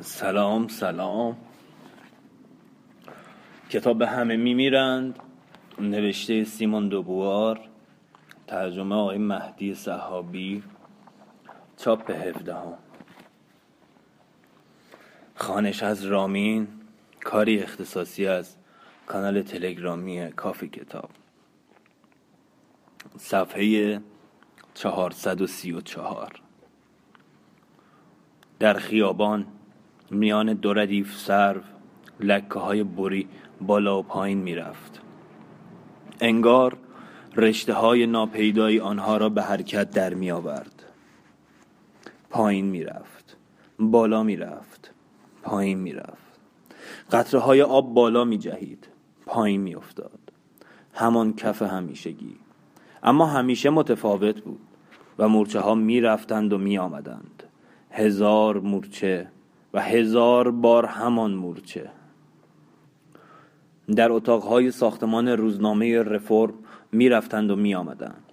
سلام سلام. کتاب همه میمیرند نوشته سیمون دوبوار. ترجمه آقای مهدی صحابی. چاپ هفده ها خانش از رامین. کاری اختصاصی از کانال تلگرامی کافی کتاب. صفحه 434 در خیابان میان دو ردیف سرو لکه های بری بالا و پایین می‌رفت. انگار رشته های ناپیدایی آنها را به حرکت در می آورد پایین می‌رفت. بالا می‌رفت. پایین می‌رفت. قطره های آب بالا می جهید پایین می افتاد همان کف همیشگی. اما همیشه متفاوت بود و مورچه ها می رفتند و می آمدند هزار مورچه و هزار بار همان مورچه. در اتاقهای ساختمان روزنامه رفرم می رفتند و می آمدند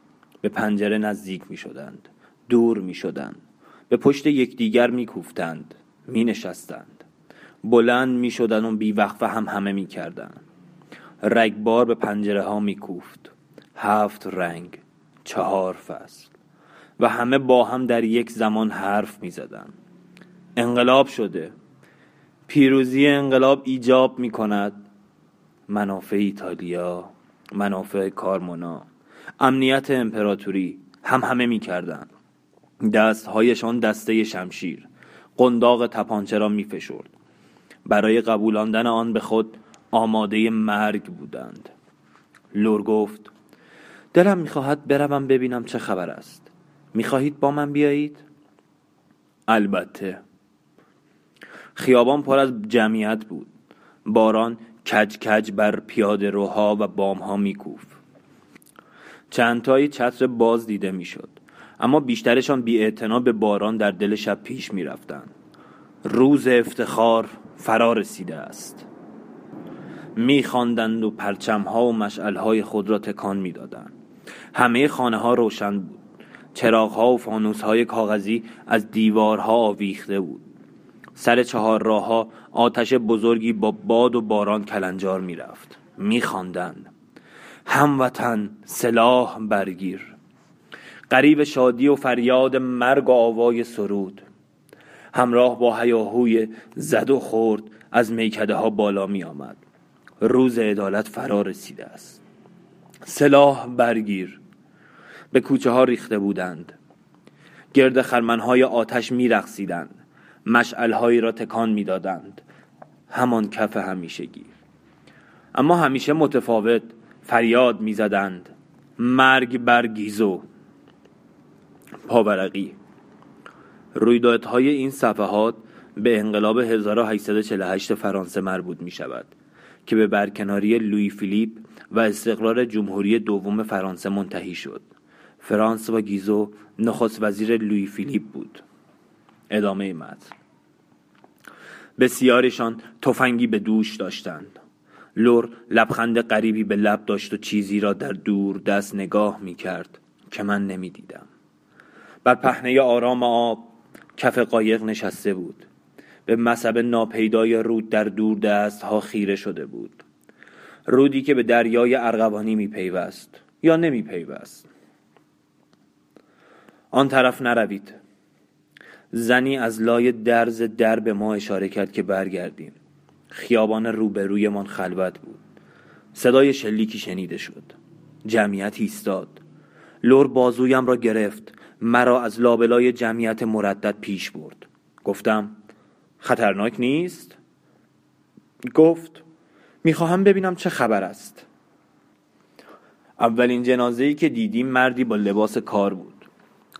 به پنجره نزدیک می شدند دور می شدند به پشت یکدیگر می کوفتند می نشستند بلند می شدند و بیوقفه هم همه می کردند رگبار به پنجره ها می کوفت هفت رنگ چهار فصل. و همه با هم در یک زمان حرف می زدند انقلاب شده. پیروزی انقلاب ایجاب می کند منافع ایتالیا منافع کارمونا امنیت امپراتوری هم همه می کردن. دستهایشان دسته شمشیر قنداق تپانچه را می فشرد. برای قبولاندن آن به خود آماده مرگ بودند. لور گفت دلم می‌خواهد بروم ببینم چه خبر است. می‌خواهید با من بیایید؟ البته. خیابان پر از جمعیت بود. باران کج کج بر پیاده روها و بام ها میکوف چندتایی چتر باز دیده می‌شد اما بیشترشان بی به باران در دل شب پیش می‌رفتند. روز افتخار فرا رسیده است. میخواندند و پرچم ها و مشعل های خود را تکان می‌دادند. همه خانه ها روشن بود. چراغ ها و فانوس های کاغذی از دیوارها آویخته بود. سر چهار راه ها آتش بزرگی با باد و باران کلنجار می‌رفت. میخواندند. هموطن سلاح برگیر. قریب شادی و فریاد مرگ و آوای سرود. همراه با هیاهوی زد و خورد از میکده ها بالا می آمد روز عدالت فرا رسیده است. سلاح برگیر. به کوچه ها ریخته بودند. گرد خرمنهای آتش می رقصیدند مشعلهایی را تکان می‌دادند. همان کف همیشگی. اما همیشه متفاوت فریاد می‌زدند. مرگ بر گیزو پاورقی. رویدادهای این صفحات به انقلاب 1848 فرانسه مربوط می شود که به برکناری لوی فیلیپ و استقرار جمهوری دوم فرانسه منتهی شد. فرانس و گیزو نخست وزیر لوی فیلیپ بود. ادامه متن بسیارشان تفنگی به دوش داشتند. لور لبخند غریبی به لب داشت و چیزی را در دور دست نگاه می کرد که من نمی دیدم بر پهنه آرام آب کف قایق نشسته بود. به مذهب ناپیدای رود در دور دست ها خیره شده بود. رودی که به دریای ارغوانی می پیوست یا نمی پیوست آن طرف نروید. زنی از لای درز در به ما اشاره کرد که برگردیم. خیابان روبرویمان خلوت بود. صدای شلیکی شنیده شد. جمعیت ایستاد. لور بازویم را گرفت. مرا از لابلای جمعیت مردد پیش برد. گفتم خطرناک نیست؟ گفت می‌خواهم ببینم چه خبر است. اولین جنازه‌ای که دیدیم مردی با لباس کار بود.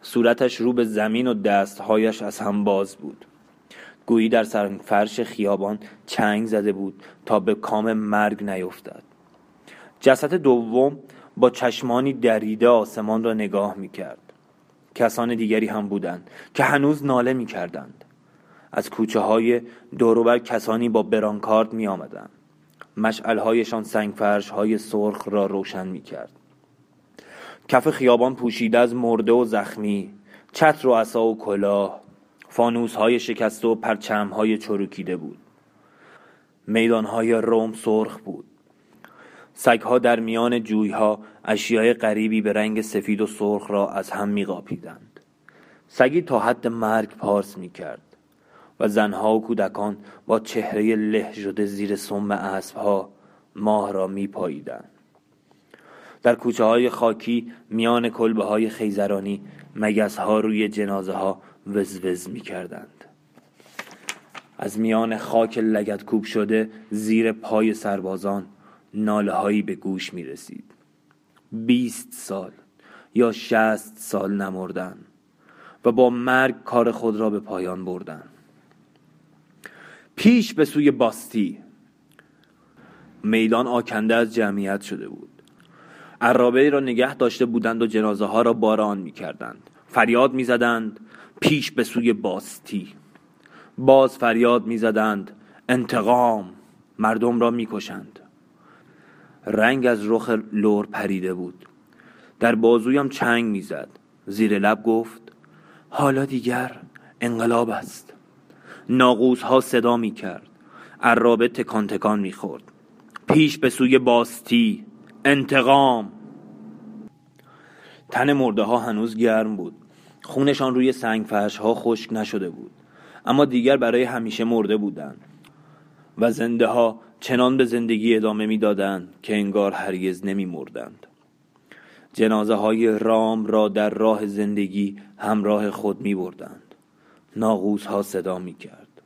صورتش رو به زمین و دستهایش از هم باز بود. گویی در فرش خیابان چنگ زده بود تا به کام مرگ نیفتد. جسد دوم با چشمانی دریده آسمان را نگاه می کرد کسان دیگری هم بودند که هنوز ناله می کردند از کوچه های دوروبر کسانی با برانکارد می آمدند مشعلهایشان سنگفرش های سرخ را روشن می کرد کف خیابان پوشیده از مرده و زخمی چتر و عصا و کلاه فانوس های شکسته و پرچم های چروکیده بود. میدان های روم سرخ بود. سگها در میان جویها اشیای غریبی به رنگ سفید و سرخ را از هم میقاپیدند. سگی تا حد مرگ پارس می‌کرد و زنها و کودکان با چهره له شده زیر سم اسبها ماه را میپاییدند. در کوچه های خاکی میان کلبه های خیزرانی مگس ها روی جنازه ها وزوز می کردند. از میان خاک لگت کوب شده زیر پای سربازان ناله هایی به گوش می رسید بیست سال یا شست سال نمردن و با مرگ کار خود را به پایان بردن. پیش به سوی باستی میدان آکنده از جمعیت شده بود. عرابه را نگه داشته بودند و جنازه ها را باران می کردند فریاد می زدند پیش به سوی باستی. باز فریاد می زدند انتقام! مردم را می کشند رنگ از رخ لور پریده بود. در بازویم چنگ می‌زد. زیر لب گفت حالا دیگر انقلاب است. ناقوس ها صدا می کرد عرابه تکان تکان می خورد پیش به سوی باستی. انتقام. تن مرده ها هنوز گرم بود. خونشان روی سنگ فرش ها خشک نشده بود. اما دیگر برای همیشه مرده بودند. و زنده ها چنان به زندگی ادامه می‌دادند که انگار هرگز نمی مردند جنازه های رام را در راه زندگی همراه خود می بردند ناغوس ها صدا می کرد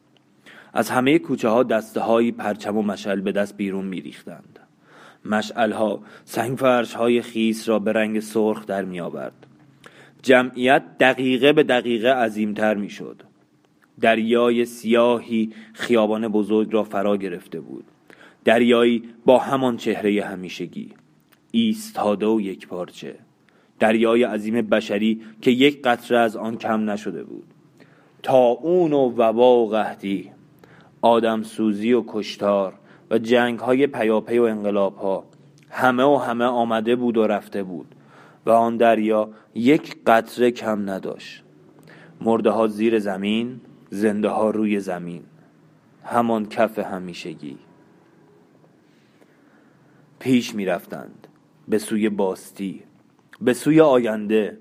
از همه کوچه ها دسته های پرچم و مشل به دست بیرون می ریختند مشعل ها سنگ فرش های خیس را به رنگ سرخ در می آورد جمعیت دقیقه به دقیقه عظیمتر می شد دریای سیاهی خیابان بزرگ را فرا گرفته بود. دریایی با همان چهره همیشگی. ایستاده و یک پارچه. دریای عظیم بشری که یک قطره از آن کم نشده بود. تا اون و وبا و قهدی آدم سوزی و کشتار. و جنگ های پیاپی و انقلاب ها همه و همه آمده بود و رفته بود و آن دریا یک قطره کم نداشت. مرده ها زیر زمین زنده ها روی زمین. همان کف همیشگی. پیش می رفتند به سوی باستی. به سوی آینده.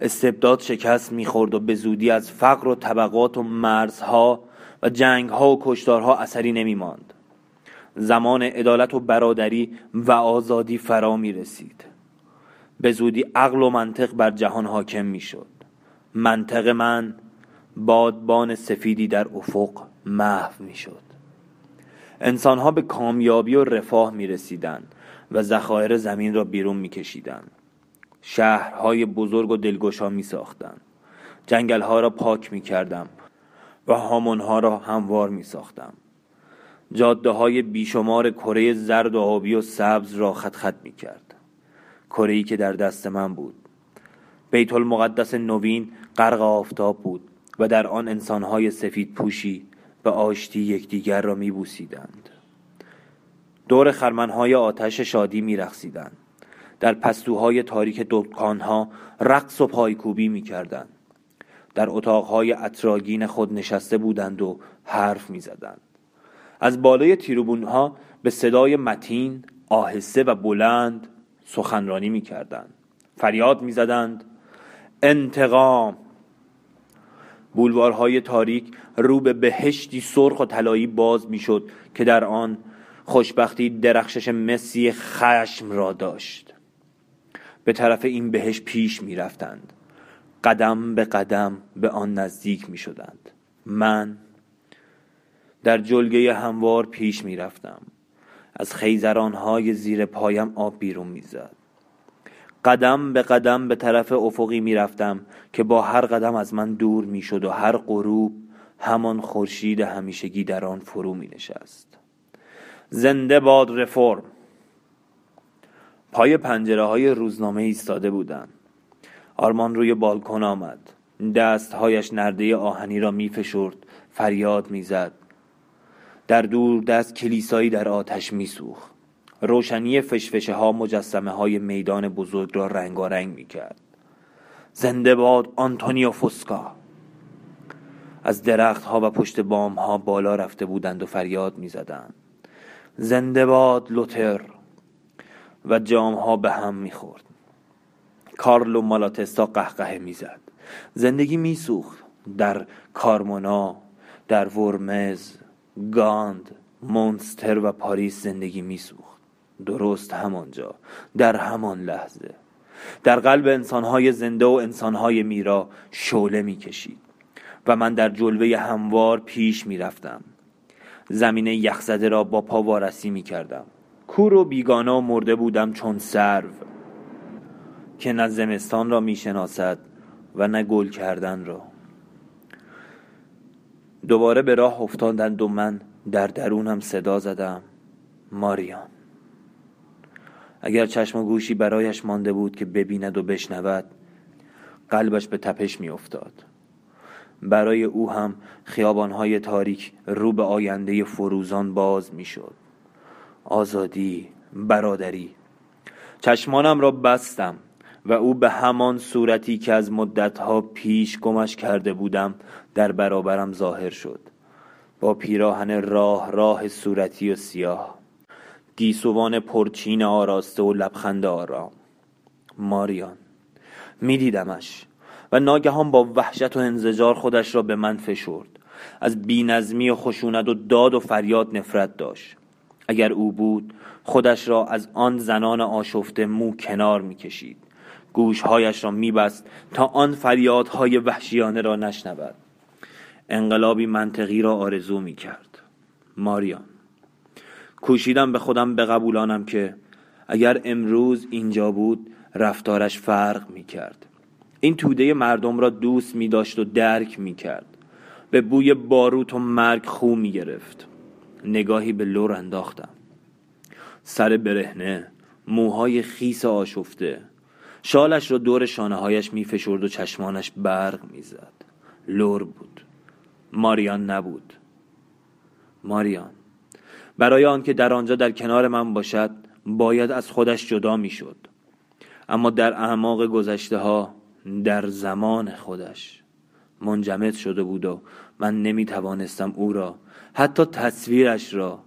استبداد شکست می‌خورد و به زودی از فقر و طبقات و مرزها و جنگها و کشتارها اثری نمی ماند زمان عدالت و برادری و آزادی فرا می رسید به زودی عقل و منطق بر جهان حاکم می شد منطق من بادبان سفیدی در افق محو می شد انسانها به کامیابی و رفاه می رسیدن و ذخایر زمین را بیرون می کشیدن. شهرهای بزرگ و دلگشا می ساختن. جنگلها را پاک می کردم و هامونها را هموار می ساختم. جاده های بیشمار کره زرد و آبی و سبز را خط خط می کرد. کره که در دست من بود. بیت المقدس نوین غرق آفتاب بود و در آن انسانهای سفید پوشی به آشتی یکدیگر را میبوسیدند دور خرمنهای آتش شادی میرقصیدند در پستوهای تاریک دکانها رقص و پایکوبی می‌کردند در اتاقهای اطراگین خود نشسته بودند و حرف می‌زدند از بالای تیروبونها به صدای متین آهسته و بلند سخنرانی می‌کردند. فریاد می‌زدند. انتقام! بولوارهای تاریک رو به بهشتی سرخ و طلایی باز می‌شد که در آن خوشبختی درخشش مسی خشم را داشت. به طرف این بهش پیش می رفتند قدم به قدم به آن نزدیک می شدند من در جلگه هموار پیش می رفتم از خیزرانهای زیر پایم آب بیرون می زد قدم به قدم به طرف افقی می رفتم که با هر قدم از من دور می شد و هر غروب همان خورشید همیشگی در آن فرو می نشست زنده باد رفرم. پای پنجره های روزنامه ایستاده بودند. آرمان روی بالکن آمد. دستهایش نرده آهنی را می فشرد فریاد می‌زد. در دور دست کلیسایی در آتش میسوخت. روشنی فشفشه ها مجسمه های میدان بزرگ را رنگارنگ می کرد زنده باد آنتونیو فوسکا از درخت ها و پشت بام ها بالا رفته بودند و فریاد می زدند زنده باد لوتر و جام ها به هم می خورد کارلو مالاتستا قهقه می‌زد. زندگی میسوخت در کارمونا در ورمز گاند مونستر و پاریس زندگی میسوخت. درست همانجا در همان لحظه. در قلب انسانهای زنده و انسانهای میرا شعله می‌کشید و من در جلوه هموار پیش می‌رفتم. زمین یخزده را با پا وارسی می‌کردم. کور و بیگانا مرده بودم چون سرو که نه زمستان را می‌شناسد و نه گل کردن را. دوباره به راه افتادند و من در درونم صدا زدم. ماریان. اگر چشم و گوشی برایش مانده بود که ببیند و بشنود قلبش به تپش میافتاد. برای او هم خیابانهای تاریک رو به آینده فروزان باز می‌شد. آزادی برادری. چشمانم را بستم. و او به همان صورتی که از مدتها پیش گمش کرده بودم در برابرم ظاهر شد. با پیراهن راه راه صورتی و سیاه گیسوان پرچین آراسته و لبخند آرام. ماریان میدیدمش و ناگهان با وحشت و انزجار خودش را به من فشرد. از بینظمی و خشونت و داد و فریاد نفرت داشت. اگر او بود خودش را از آن زنان آشفته مو کنار می‌کشید. گوشهایش را میبست تا آن فریادهای وحشیانه را نشنود. انقلابی منطقی را آرزو می‌کرد. ماریان کوشیدم به خودم بقبولانم که اگر امروز اینجا بود رفتارش فرق می‌کرد. این توده مردم را دوست می داشت و درک می کرد به بوی باروت و مرگ خو می گرفت نگاهی به لور انداختم. سر برهنه موهای خیس آشفته شالش را دور شانه هایش می فشرد و چشمانش برق می زد لور بود. ماریان نبود. ماریان برای آنکه در آنجا در کنار من باشد باید از خودش جدا می شد اما در اعماق گذشته ها در زمان خودش منجمد شده بود و من نمی توانستم او را حتی تصویرش را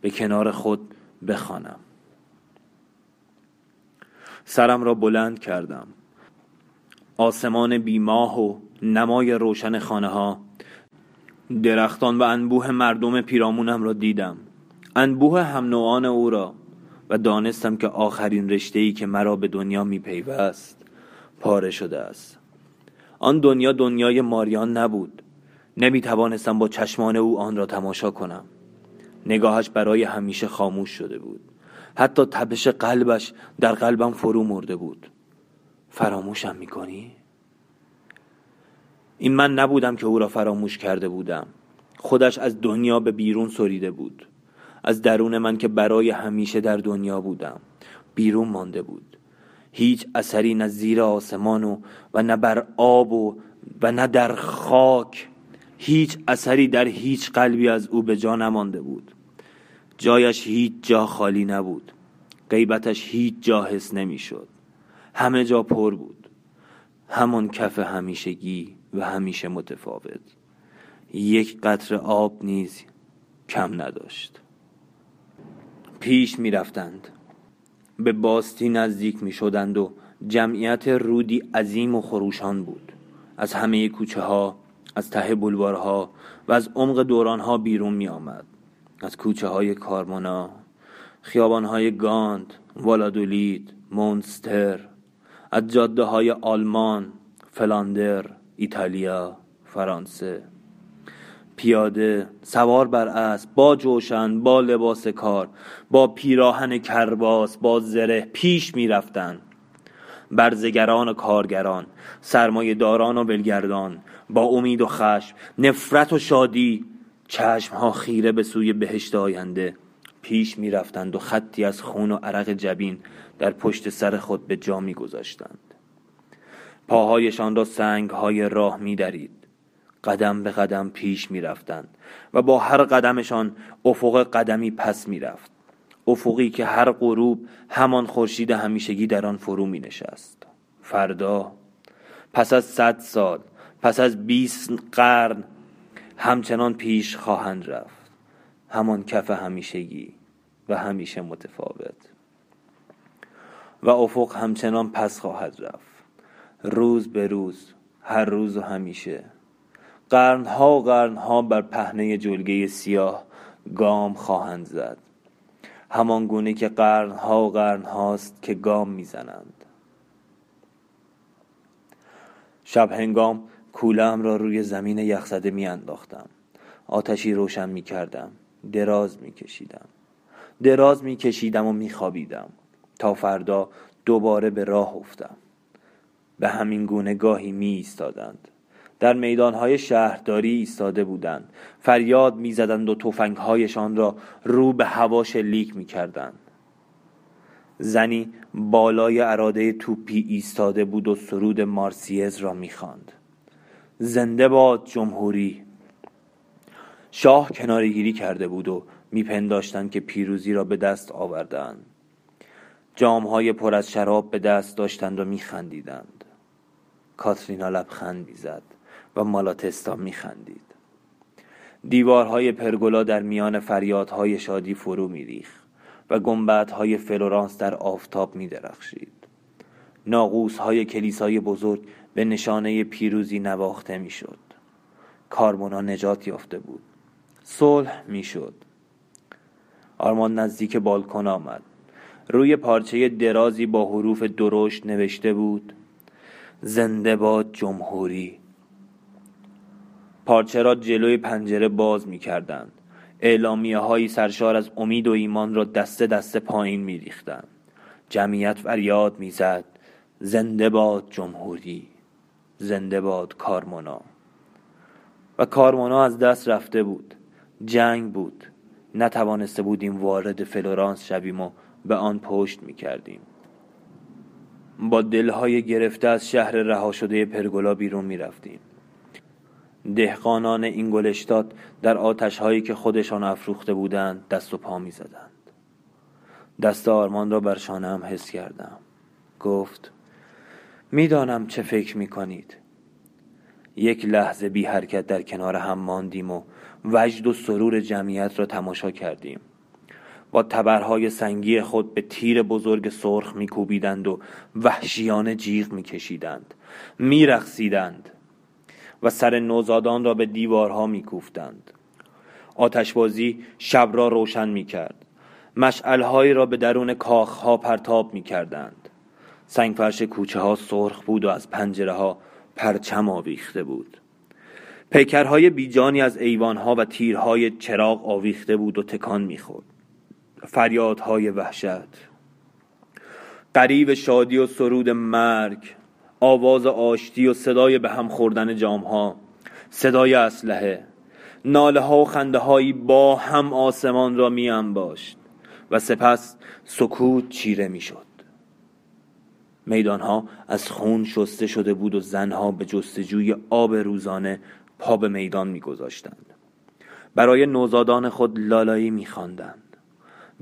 به کنار خود بخوانم. سرم را بلند کردم. آسمان بیماه و نمای روشن خانه ها درختان و انبوه مردم پیرامونم را دیدم. انبوه هم نوعان او را و دانستم که آخرین رشته ای که مرا به دنیا می پیوست پاره شده است. آن دنیا دنیای ماریان نبود. نمی توانستم با چشمان او آن را تماشا کنم. نگاهش برای همیشه خاموش شده بود. حتی تپش قلبش در قلبم فرو مرده بود. فراموشم می‌کنی؟ این من نبودم که او را فراموش کرده بودم. خودش از دنیا به بیرون سریده بود. از درون من که برای همیشه در دنیا بودم. بیرون مانده بود. هیچ اثری نه زیر آسمان و و نه بر آب و و نه در خاک. هیچ اثری در هیچ قلبی از او به جا نمانده بود. جایش هیچ جا خالی نبود. غیبتش هیچ جا حس نمی‌شد. همه جا پر بود. همان کف همیشگی و همیشه متفاوت. یک قطر آب نیز کم نداشت. پیش می رفتند به باستی نزدیک می شدند و جمعیت رودی عظیم و خروشان بود. از همه کوچه ها از ته بلوارها و از عمق دورانها بیرون می آمد از کوچه های کارمونا خیابان های گاند والادولید مونستر از جاده های آلمان فلاندر ایتالیا فرانسه. پیاده سوار بر اسب با جوشن با لباس کار با پیراهن کرباس با زره پیش می‌رفتند برزگران و کارگران سرمایه داران و بلگردان با امید و خشم نفرت و شادی چشم ها خیره به سوی بهشت آینده. پیش می رفتند و خطی از خون و عرق جبین در پشت سر خود به جا می گذاشتند پاهایشان را سنگ های راه می درید قدم به قدم پیش می رفتند و با هر قدمشان افق قدمی پس می رفت افقی که هر غروب همان خورشید همیشگی در آن فرو می نشست فردا پس از صد سال پس از بیست قرن همچنان پیش خواهند رفت. همان کف همیشگی و همیشه متفاوت. و افق همچنان پس خواهد رفت. روز به روز هر روز و همیشه. قرنها و قرنها بر پهنه جلگه سیاه گام خواهند زد. همان گونه که قرنها و قرنهاست که گام می‌زنند. شب هنگام کولم را روی زمین یخزده می انداختم آتشی روشن می کردم دراز می کشیدم دراز می کشیدم و می خوابیدم تا فردا دوباره به راه افتم. به همین گونه گاهی می ایستادند در میدانهای شهرداری ایستاده بودند. فریاد می‌زدند و تفنگهایشان را رو به هوا شلیک می‌کردند. زنی بالای اراده توپی ایستاده بود و سرود مارسیز را می‌خواند. زنده باد جمهوری. شاه کنارگیری کرده بود و میپنداشتند که پیروزی را به دست آوردند. جامهای پر از شراب به دست داشتند و میخندیدند. کاترینا لبخند می‌زد و مالاتستا میخندید. دیوارهای پرگولا در میان فریادهای شادی فرو میریخ و گنبدهای فلورانس در آفتاب میدرخشید. های کلیسای بزرگ به نشانه پیروزی نواخته می‌شد. کارمونا نجات یافته بود. صلح می‌شد. آرمان نزدیک بالکن آمد. روی پارچه درازی با حروف درشت نوشته بود زنده باد جمهوری. پارچه را جلوی پنجره باز می کردند اعلامیه هایی سرشار از امید و ایمان را دسته دسته پایین می ریختن. جمعیت فریاد می زد زنده باد جمهوری. زنده باد کارمونا. و کارمونا از دست رفته بود. جنگ بود. نتوانسته بودیم وارد فلورانس شویم و به آن پشت می کردیم با دلهای گرفته از شهر رها شده پرگولا بیرون می رفتیم دهقانان این گلشتات در آتش هایی که خودشان افروخته بودند دست و پا می زدند دست آرمان را بر شانم حس کردم. گفت می‌دانم چه فکر می کنید یک لحظه بی حرکت در کنار هم ماندیم و وجد و سرور جمعیت را تماشا کردیم. با تبرهای سنگی خود به تیر بزرگ سرخ میکوبیدند و وحشیانه جیغ میکشیدند. میرقصیدند و سر نوزادان را به دیوارها میکوفتند. آتشبازی شب را روشن می‌کرد. مشعلهایی را به درون کاخها پرتاب می‌کردند. سنگفرش کوچه ها سرخ بود و از پنجره ها پرچم آویخته بود. پیکرهای بیجانی از ایوانها و تیرهای چراغ آویخته بود و تکان می‌خورد. فریادهای وحشت. قریب شادی و سرود مرگ. آواز آشتی و صدای به هم خوردن جامها. صدای اسلحه. ناله ها و خنده هایی با هم آسمان را می انباشت و سپس سکوت چیره می شد میدان ها از خون شسته شده بود و زنها به جستجوی آب روزانه پا به میدان می گذاشتند. برای نوزادان خود لالایی می خواندند.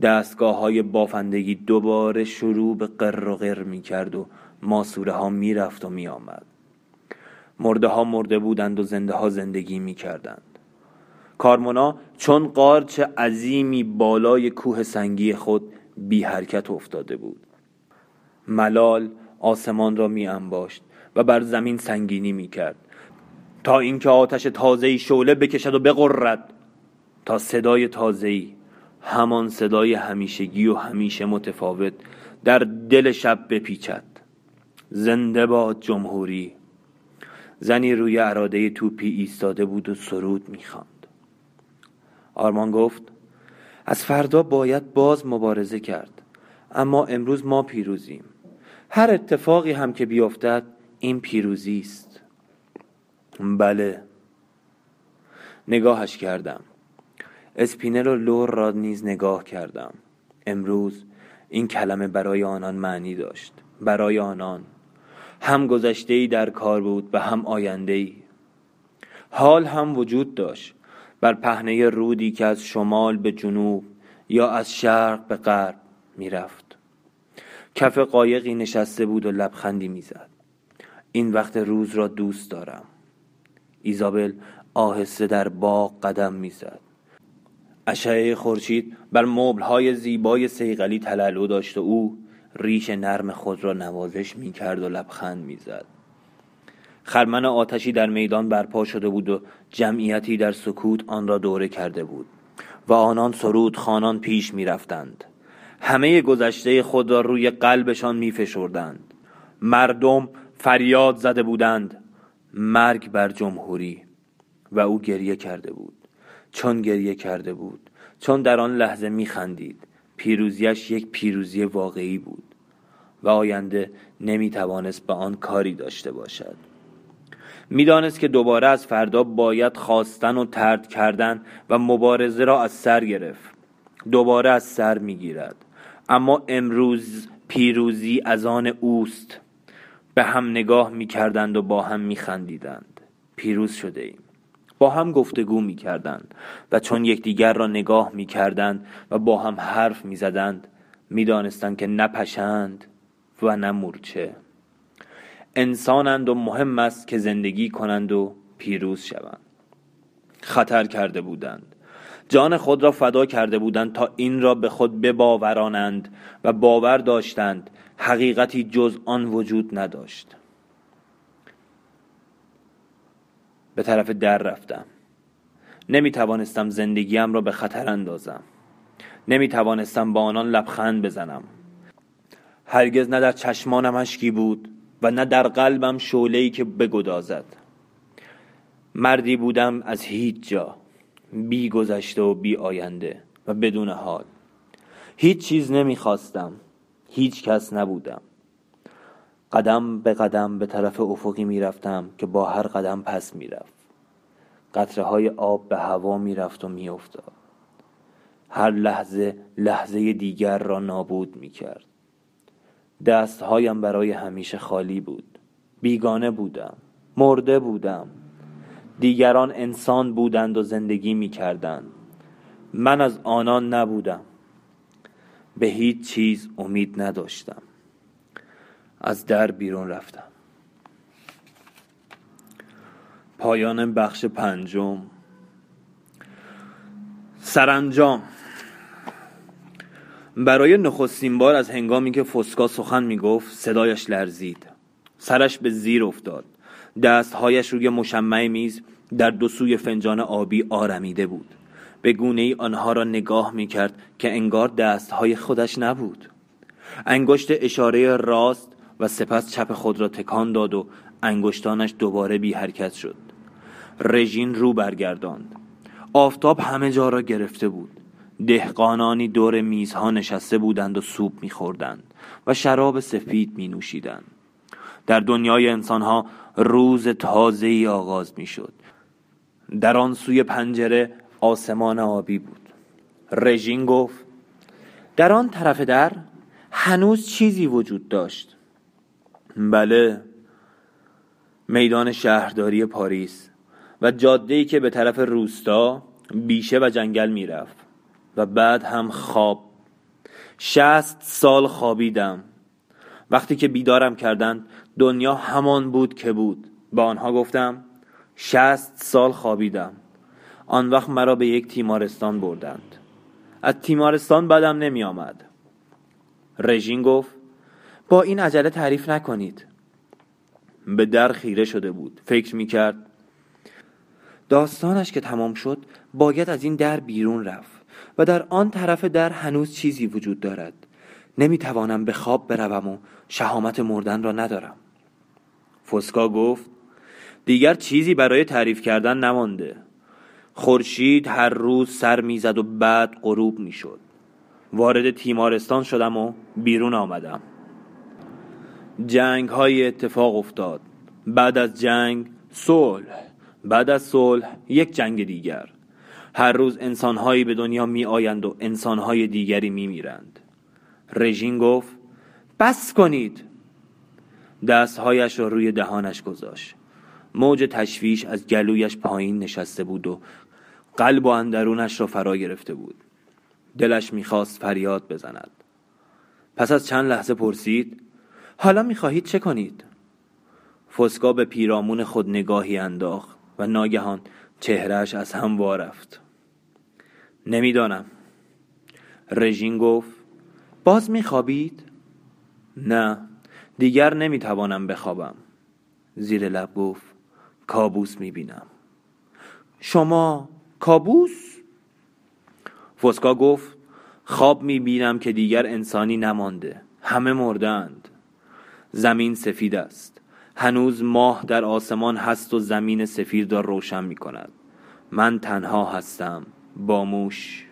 دستگاه های بافندگی دوباره شروع به قر و غر می کرد و ماسوره ها می رفت و می آمد مرده ها مرده بودند و زنده ها زندگی می کردند کارمونا چون قارچ عظیمی بالای کوه سنگی خود بی حرکت افتاده بود ملال آسمان را می انباشت و بر زمین سنگینی می کرد. تا اینکه آتش تازه‌ای شعله بکشد و بقرد تا صدای تازه‌ای همان صدای همیشگی و همیشه متفاوت در دل شب بپیچد. زنده باد جمهوری. زنی روی اراده توپی ایستاده بود و سرود می‌خواند آرمان گفت از فردا باید باز مبارزه کرد. اما امروز ما پیروزیم. هر اتفاقی هم که بیفتد این پیروزی است. بله. نگاهش کردم. اسپینل و لور را نیز نگاه کردم. امروز این کلمه برای آنان معنی داشت. برای آنان. هم گذشته ای در کار بود و هم آینده ای حال هم وجود داشت. بر پهنه رودی که از شمال به جنوب یا از شرق به غرب می‌رفت. کف قایقی نشسته بود و لبخندی می‌زد این وقت روز را دوست دارم ایزابل آهسته در باغ قدم می‌زد اشعه خورشید بر مبلهای زیبای سیغلی تلالو داشت و او ریش نرم خود را نوازش می کرد و لبخند می زد. خرمن آتشی در میدان برپا شده بود و جمعیتی در سکوت آن را دوره کرده بود و آنان سرود خانان پیش می رفتند. همه گذشته خود را روی قلبشان می فشردند. مردم فریاد زده بودند. مرگ بر جمهوری. و او گریه کرده بود. چون گریه کرده بود چون در آن لحظه می خندید پیروزیش یک پیروزی واقعی بود. و آینده نمی توانست به آن کاری داشته باشد. می‌دانست که دوباره از فردا باید خواستن و ترد کردن و مبارزه را از سر گرفت. دوباره از سر می‌گیرد. اما امروز پیروزی از آن اوست. به هم نگاه می‌کردند و با هم میخندیدند. پیروز شده ایم. با هم گفتگو می‌کردند و چون یکدیگر را نگاه می‌کردند و با هم حرف می‌زدند می‌دانستند که نپشند و نه مورچه. انسانند و مهم است که زندگی کنند و پیروز شوند. خطر کرده بودند. جان خود را فدا کرده بودند تا این را به خود بباورانند و باور داشتند. حقیقتی جز آن وجود نداشت. به طرف در رفتم. نمی توانستم زندگیم را به خطر اندازم. نمی توانستم با آنان لبخند بزنم. هرگز نه در چشمانم اشکی بود و نه در قلبم شعله‌ای که بگدازد. مردی بودم از هیچ جا. بی گذشته و بی آینده و بدون حال. هیچ چیز نمی‌خواستم. هیچ کس نبودم. قدم به قدم به طرف افقی می‌رفتم که با هر قدم پس می‌رفت. قطره های آب به هوا می‌رفت و میافتاد. هر لحظه لحظه دیگر را نابود می‌کرد. دستهایم برای همیشه خالی بود. بیگانه بودم. مرده بودم. دیگران انسان بودند و زندگی می کردند من از آنان نبودم. به هیچ چیز امید نداشتم. از در بیرون رفتم. پایان بخش پنجم. سرانجام. برای نخستین بار از هنگامی که فسکا سخن می‌گفت صدایش لرزید. سرش به زیر افتاد. دستهایش روی مشمع میز در دو سوی فنجان آبی آرمیده بود. به گونه ای آنها را نگاه می کرد که انگار دستهای خودش نبود. انگشت اشاره راست و سپس چپ خود را تکان داد و انگشتانش دوباره بی حرکت شد. رژین رو برگرداند. آفتاب همه جا را گرفته بود. دهقانانی دور میزها نشسته بودند و سوپ میخوردند و شراب سفید می نوشیدند در دنیای انسانها روز تازه ای آغاز می شد در آن سوی پنجره آسمان آبی بود. رژین گفت در آن طرف در هنوز چیزی وجود داشت. بله میدان شهرداری پاریس و جاده‌ای که به طرف روستا بیشه و جنگل می‌رفت و بعد هم خواب. شست سال خوابیدم. وقتی که بیدارم کردند دنیا همان بود که بود. با آنها گفتم شست سال خوابیدم. آن وقت مرا به یک تیمارستان بردند. از تیمارستان بدم نمی آمد رژین گفت با این عجله تعریف نکنید. به در خیره شده بود. فکر می کرد داستانش که تمام شد باید از این در بیرون رفت و در آن طرف در هنوز چیزی وجود دارد. نمی توانم به خواب بروم و شهامت مردن را ندارم. فسکا گفت دیگر چیزی برای تعریف کردن نمانده. خورشید هر روز سر می‌زد و بعد غروب می‌شد. وارد تیمارستان شدم و بیرون آمدم. جنگ های اتفاق افتاد. بعد از جنگ صلح بعد از صلح یک جنگ دیگر. هر روز انسانهایی به دنیا می آیند و انسانهای دیگری می میرند رژین گفت بس کنید دستهایش را روی دهانش گذاشت. موج تشویش از گلویش پایین نشسته بود و قلب و اندرونش را فرا گرفته بود. دلش می‌خواست فریاد بزند. پس از چند لحظه پرسید حالا می‌خواهید چه کنید؟ فسکا به پیرامون خود نگاهی انداخت و ناگهان چهرهش از هم وارفت نمی‌دانم. رژین گفت باز میخوابید؟ نه. دیگر نمی‌توانم بخوابم. زیر لب گفت کابوس می‌بینم. شما کابوس؟ فسکا گفت خواب می‌بینم که دیگر انسانی نمانده. همه مردند زمین سفید است. هنوز ماه در آسمان هست و زمین سفید را روشن می کند من تنها هستم. با موش.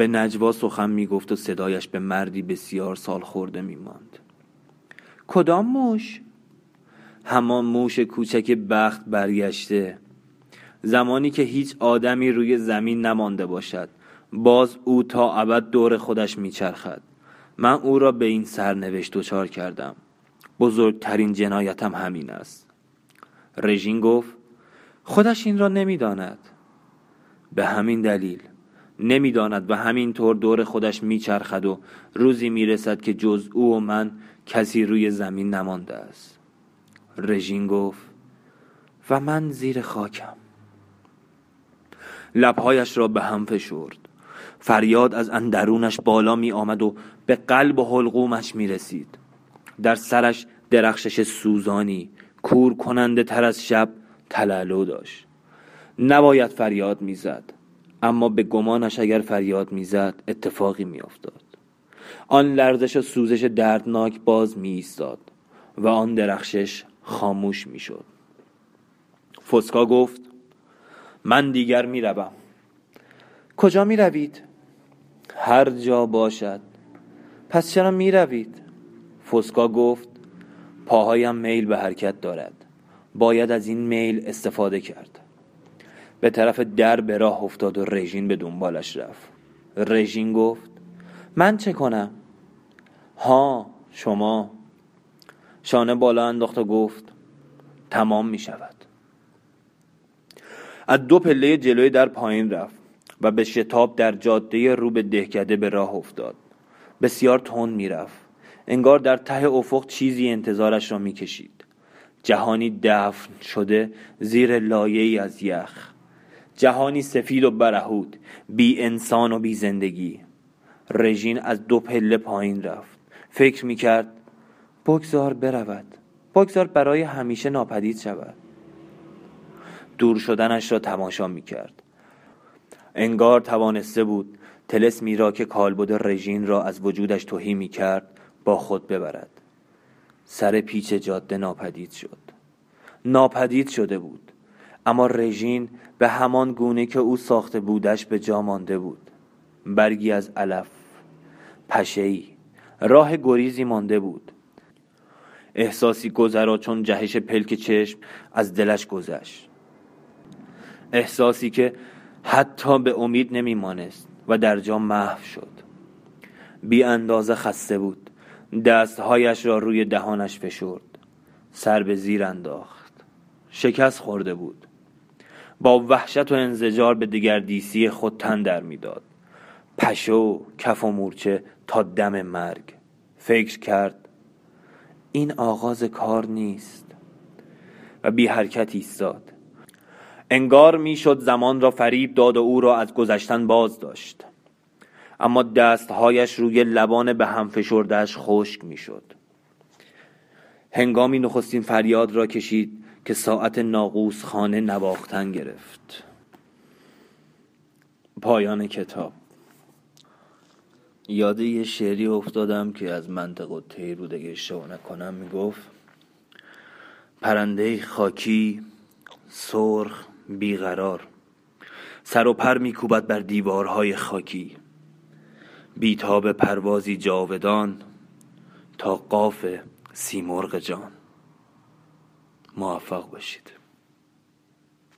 به نجوا سخن می گفت و صدایش به مردی بسیار سال خورده می ماند کدام موش؟ همان موش کوچک بخت برگشته. زمانی که هیچ آدمی روی زمین نمانده باشد. باز او تا ابد دور خودش میچرخد. من او را به این سرنوشت دچار کردم. بزرگترین جنایتم همین است. رژین گفت خودش این را نمی‌داند. به همین دلیل نمی‌داند و همینطور دور خودش میچرخد و روزی می‌رسد که جز او و من کسی روی زمین نمانده است. رژین گفت و من زیر خاکم. لبهایش را به هم فشرد. فریاد از اندرونش بالا می آمد و به قلب و حلقومش می رسید در سرش درخشش سوزانی کور کننده تر از شب تلالو داشت. نباید فریاد می‌زد. اما به گمانش اگر فریاد می‌زد اتفاقی میافتاد. آن لرزش و سوزش دردناک باز می ایستاد و آن درخشش خاموش می‌شد. فسکا گفت من دیگر می‌روم. کجا می روید؟ هر جا باشد. پس چرا می روید؟ فسکا گفت پاهایم میل به حرکت دارد. باید از این میل استفاده کرد. به طرف در به راه افتاد و رژین به دنبالش رفت. رژین گفت من چه کنم؟ ها شما. شانه بالا انداخت و گفت تمام می شود از دو پله جلوی در پایین رفت و به شتاب در جاده رو به دهکده به راه افتاد. بسیار تند می‌رفت. انگار در ته افق چیزی انتظارش را می‌کشید. جهانی دفن شده زیر لایه از یخ. جهانی سفید و برهود بی انسان و بی زندگی. رژین از دو پله پایین رفت. فکر می‌کرد بگذار برود. بگذار برای همیشه ناپدید شود. دور شدنش را تماشا می‌کرد. انگار توانسته بود تلسمی را که کالبد رژین را از وجودش توهی می کرد با خود ببرد. سر پیچ جاده ناپدید شد. ناپدید شده بود. اما رژین به همان گونه که او ساخته بودش به جا مانده بود. برگی از علف پشهی راه گریزی مانده بود. احساسی گذرا چون جهش پلک چشم از دلش گذشت. احساسی که حتی به امید نمیمانست و در جا محو شد. بی اندازه خسته بود. دستهایش را روی دهانش فشرد. سر به زیر انداخت. شکست خورده بود. با وحشت و انزجار به دگردیسی خود تن در می‌داد. پشو کف و مورچه تا دم مرگ. فکر کرد این آغاز کار نیست. و بی حرکت ایستاد. انگار می‌شد زمان را فریب داد و او را از گذشتن باز داشت. اما دستهایش روی لبان به هم فشردهش خشک می‌شد. هنگامی نخستین فریاد را کشید. که ساعت ناقوس خانه نواختن گرفت. پایان کتاب. یاد یه شعری افتادم که از منطق و تیرود اگه اشتباه نکنم. می‌گفت پرنده خاکی سرخ بیقرار سر و پر میکوبد بر دیوارهای خاکی. بیتاب پروازی جاودان تا قاف سیمرغ جان. موفق باشید.